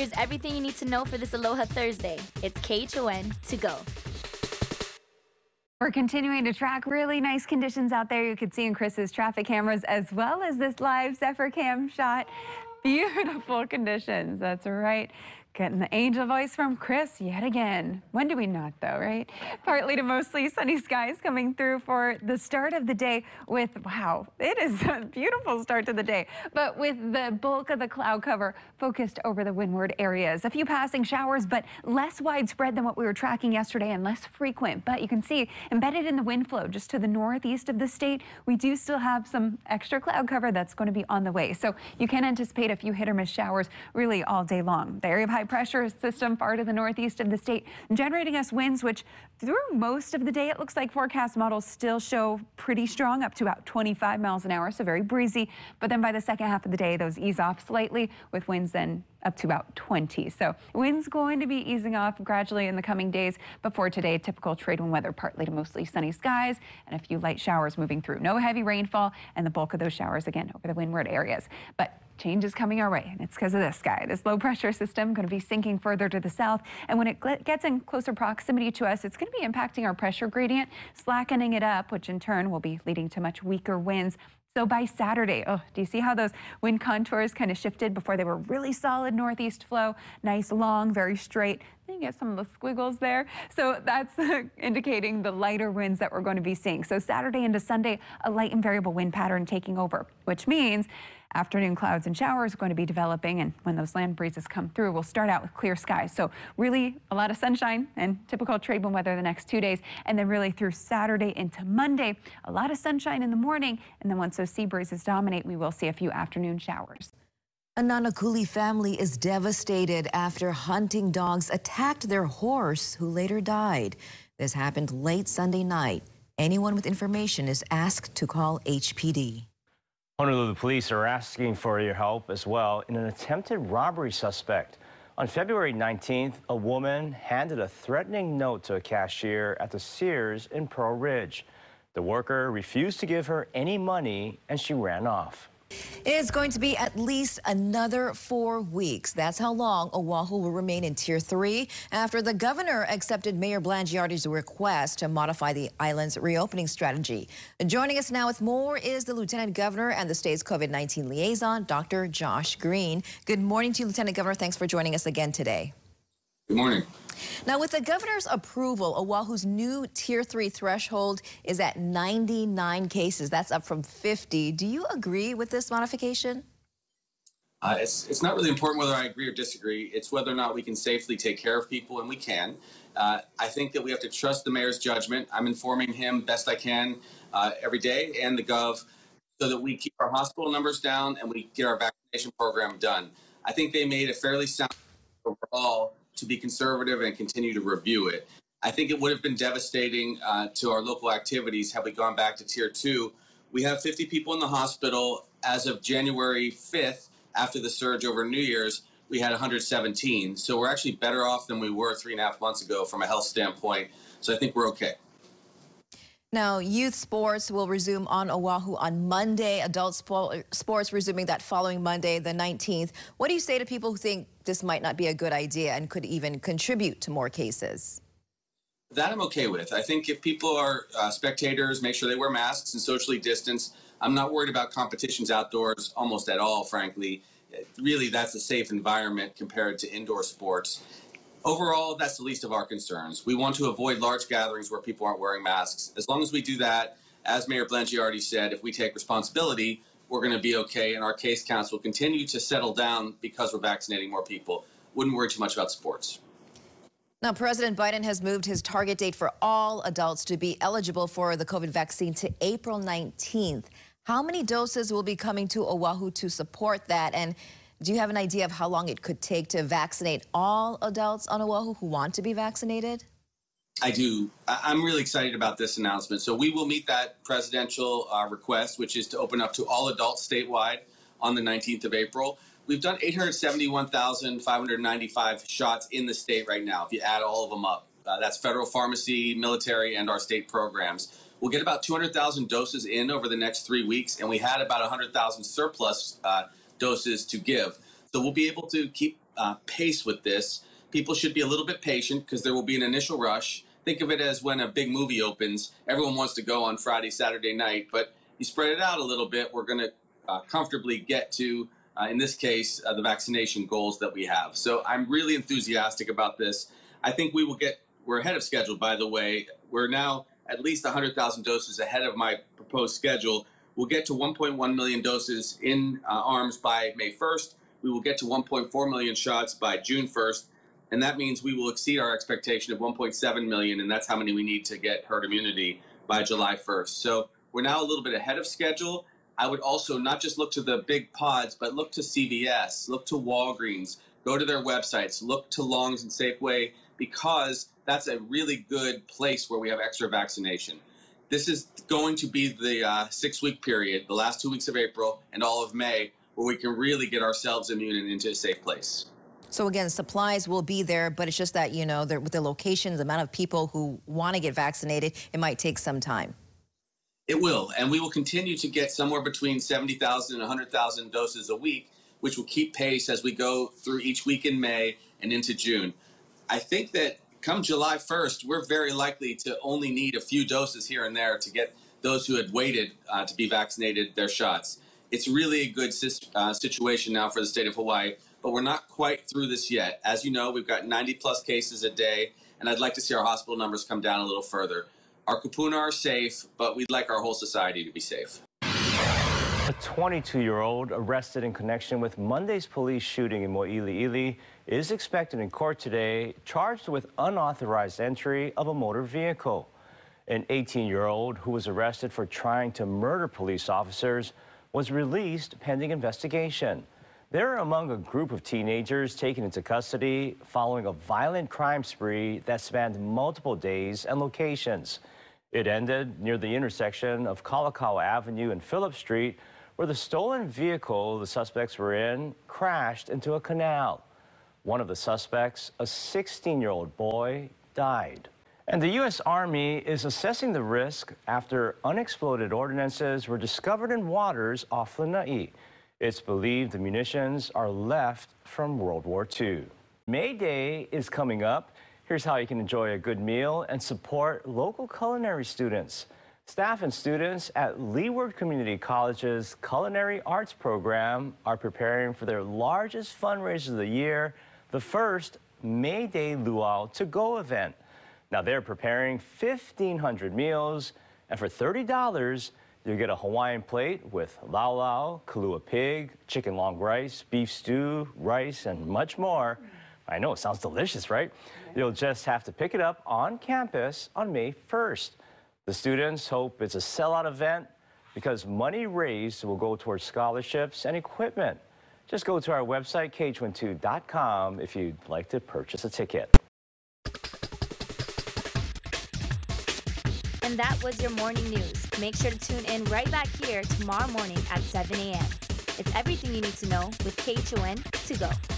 Here's everything you need to know for this Aloha Thursday. It's KHON to go. We're continuing to track really nice conditions out there. You could see in Chris's traffic cameras as well as this live Zephyr cam shot. Beautiful conditions. That's right. Getting the angel voice from Chris yet again. When do we not, though, right? Partly to mostly sunny skies coming through for the start of the day with, wow, it is a beautiful start to the day, but with the bulk of the cloud cover focused over the windward areas. A few passing showers, but less widespread than what we were tracking yesterday and less frequent. But you can see embedded in the wind flow just to the northeast of the state, we do still have some extra cloud cover that's going to be on the way. So you can anticipate a few hit or miss showers really all day long. The area of high pressure system far to the northeast of the state, generating us winds, which through most of the day, it looks like forecast models still show pretty strong, up to about 25 miles an hour, so very breezy. But then by the second half of the day, those ease off slightly with winds then up to about 20. So winds going to be easing off gradually in the coming days. Before today, typical trade wind weather, partly to mostly sunny skies and a few light showers moving through. No heavy rainfall and the bulk of those showers again over the windward areas. But change is coming our way, and it's because of this guy. This low pressure system going to be sinking further to the south, and when it gets in closer proximity to us, it's going to be impacting our pressure gradient, slackening it up, which in turn will be leading to much weaker winds. So by Saturday, oh, do you see how those wind contours kind of shifted before they were really solid northeast flow? Nice, long, very straight. Then you get some of the squiggles there. So that's indicating the lighter winds that we're going to be seeing. So Saturday into Sunday, a light and variable wind pattern taking over, which means Afternoon clouds and showers are going to be developing, and when those land breezes come through, we'll start out with clear skies. So really a lot of sunshine and typical trade wind weather the next two days, and then really through Saturday into Monday, a lot of sunshine in the morning, and then once those sea breezes dominate, we will see a few afternoon showers. A Nanakuli family is devastated after hunting dogs attacked their horse, who later died. This happened late Sunday night. Anyone with information is asked to call HPD. Honolulu police are asking for your help as well in an attempted robbery suspect. On February 19th, a woman handed a threatening note to a cashier at the Sears in Pearlridge. The worker refused to give her any money and she ran off. It is going to be at least another four weeks. That's how long Oahu will remain in Tier 3 after the governor accepted Mayor Blangiardi's request to modify the island's reopening strategy. Joining us now with more is the Lieutenant Governor and the state's COVID-19 liaison, Dr. Josh Green. Good morning to you, Lieutenant Governor. Thanks for joining us again today. Good morning. Now, with the governor's approval, Oahu's new Tier 3 threshold is at 99 cases. That's up from 50. Do you agree with this modification? Uh, it's, it's not really important whether I agree or disagree. It's whether or not we can safely take care of people, and we can. Uh, I think that we have to trust the mayor's judgment. I'm informing him best I can uh, every day and the gov so that we keep our hospital numbers down and we get our vaccination program done. I think they made a fairly sound overall to be conservative and continue to review it. I think it would have been devastating uh, to our local activities had we gone back to tier two. We have 50 people in the hospital as of January 5th after the surge over New Year's. We had 117. So we're actually better off than we were three and a half months ago from a health standpoint. So I think we're okay. Now, youth sports will resume on Oahu on Monday. Adult sports resuming that following Monday, the 19th. What do you say to people who think this might not be a good idea and could even contribute to more cases? That I'm okay with. I think if people are uh, spectators, make sure they wear masks and socially distance. I'm not worried about competitions outdoors almost at all, frankly. Really, that's a safe environment compared to indoor sports. Overall, that's the least of our concerns. We want to avoid large gatherings where people aren't wearing masks. As long as we do that, as Mayor Blangiardi said, if we take responsibility, we're going to be okay, and our case counts will continue to settle down because we're vaccinating more people. Wouldn't worry too much about sports. Now, President Biden has moved his target date for all adults to be eligible for the COVID vaccine to April 19th. How many doses will be coming to Oahu to support that? And do you have an idea of how long it could take to vaccinate all adults on Oahu who want to be vaccinated? I do. I'm really excited about this announcement. So we will meet that presidential uh, request, which is to open up to all adults statewide on the 19th of April. We've done 871,595 shots in the state right now, if you add all of them up. Uh, that's federal pharmacy, military, and our state programs. We'll get about 200,000 doses in over the next three weeks, and we had about 100,000 surplus uh, doses to give. So we'll be able to keep uh, pace with this. People should be a little bit patient because there will be an initial rush. Think of it as when a big movie opens. Everyone wants to go on Friday, Saturday night, but you spread it out a little bit. We're going to uh, comfortably get to, uh, in this case, uh, the vaccination goals that we have. So I'm really enthusiastic about this. I think we will get, we're ahead of schedule, by the way. We're now at least 100,000 doses ahead of my proposed schedule. We'll get to 1.1 million doses in uh, arms by May 1st. We will get to 1.4 million shots by June 1st. And that means we will exceed our expectation of 1.7 million, and that's how many we need to get herd immunity by July 1st. So we're now a little bit ahead of schedule. I would also not just look to the big pods, but look to CVS, look to Walgreens, go to their websites, look to Longs and Safeway, because that's a really good place where we have extra vaccination. This is going to be the uh, six week period, the last two weeks of April and all of May, where we can really get ourselves immune and into a safe place. So again, supplies will be there, but it's just that, you know, with the locations, the amount of people who want to get vaccinated, it might take some time. It will, and we will continue to get somewhere between 70,000 and 100,000 doses a week, which will keep pace as we go through each week in May and into June. I think that come July 1st, we're very likely to only need a few doses here and there to get those who had waited uh, to be vaccinated their shots. It's really a good uh, situation now for the state of Hawaii but we're not quite through this yet. As you know, we've got 90 plus cases a day, and I'd like to see our hospital numbers come down a little further. Our kupuna are safe, but we'd like our whole society to be safe. A 22-year-old arrested in connection with Monday's police shooting in Mo'iliili is expected in court today, charged with unauthorized entry of a motor vehicle. An 18-year-old who was arrested for trying to murder police officers was released pending investigation. They're among a group of teenagers taken into custody following a violent crime spree that spanned multiple days and locations. It ended near the intersection of Kalakaua Avenue and Phillips Street, where the stolen vehicle the suspects were in crashed into a canal. One of the suspects, a 16-year-old boy, died. And the U.S. Army is assessing the risk after unexploded ordinances were discovered in waters off Lanai. It's believed the munitions are left from World War II. May Day is coming up. Here's how you can enjoy a good meal and support local culinary students. Staff and students at Leeward Community College's Culinary Arts program are preparing for their largest fundraiser of the year, the first May Day Luau to Go event. Now they're preparing 1,500 meals, and for $30, you get a Hawaiian plate with lau lau, kalua pig, chicken long rice, beef stew, rice, and much more. I know, it sounds delicious, right? You'll just have to pick it up on campus on May 1st. The students hope it's a sellout event because money raised will go towards scholarships and equipment. Just go to our website, khon2.com, if you'd like to purchase a ticket. And that was your morning news. Make sure to tune in right back here tomorrow morning at 7 a.m. It's everything you need to know with KHON to go.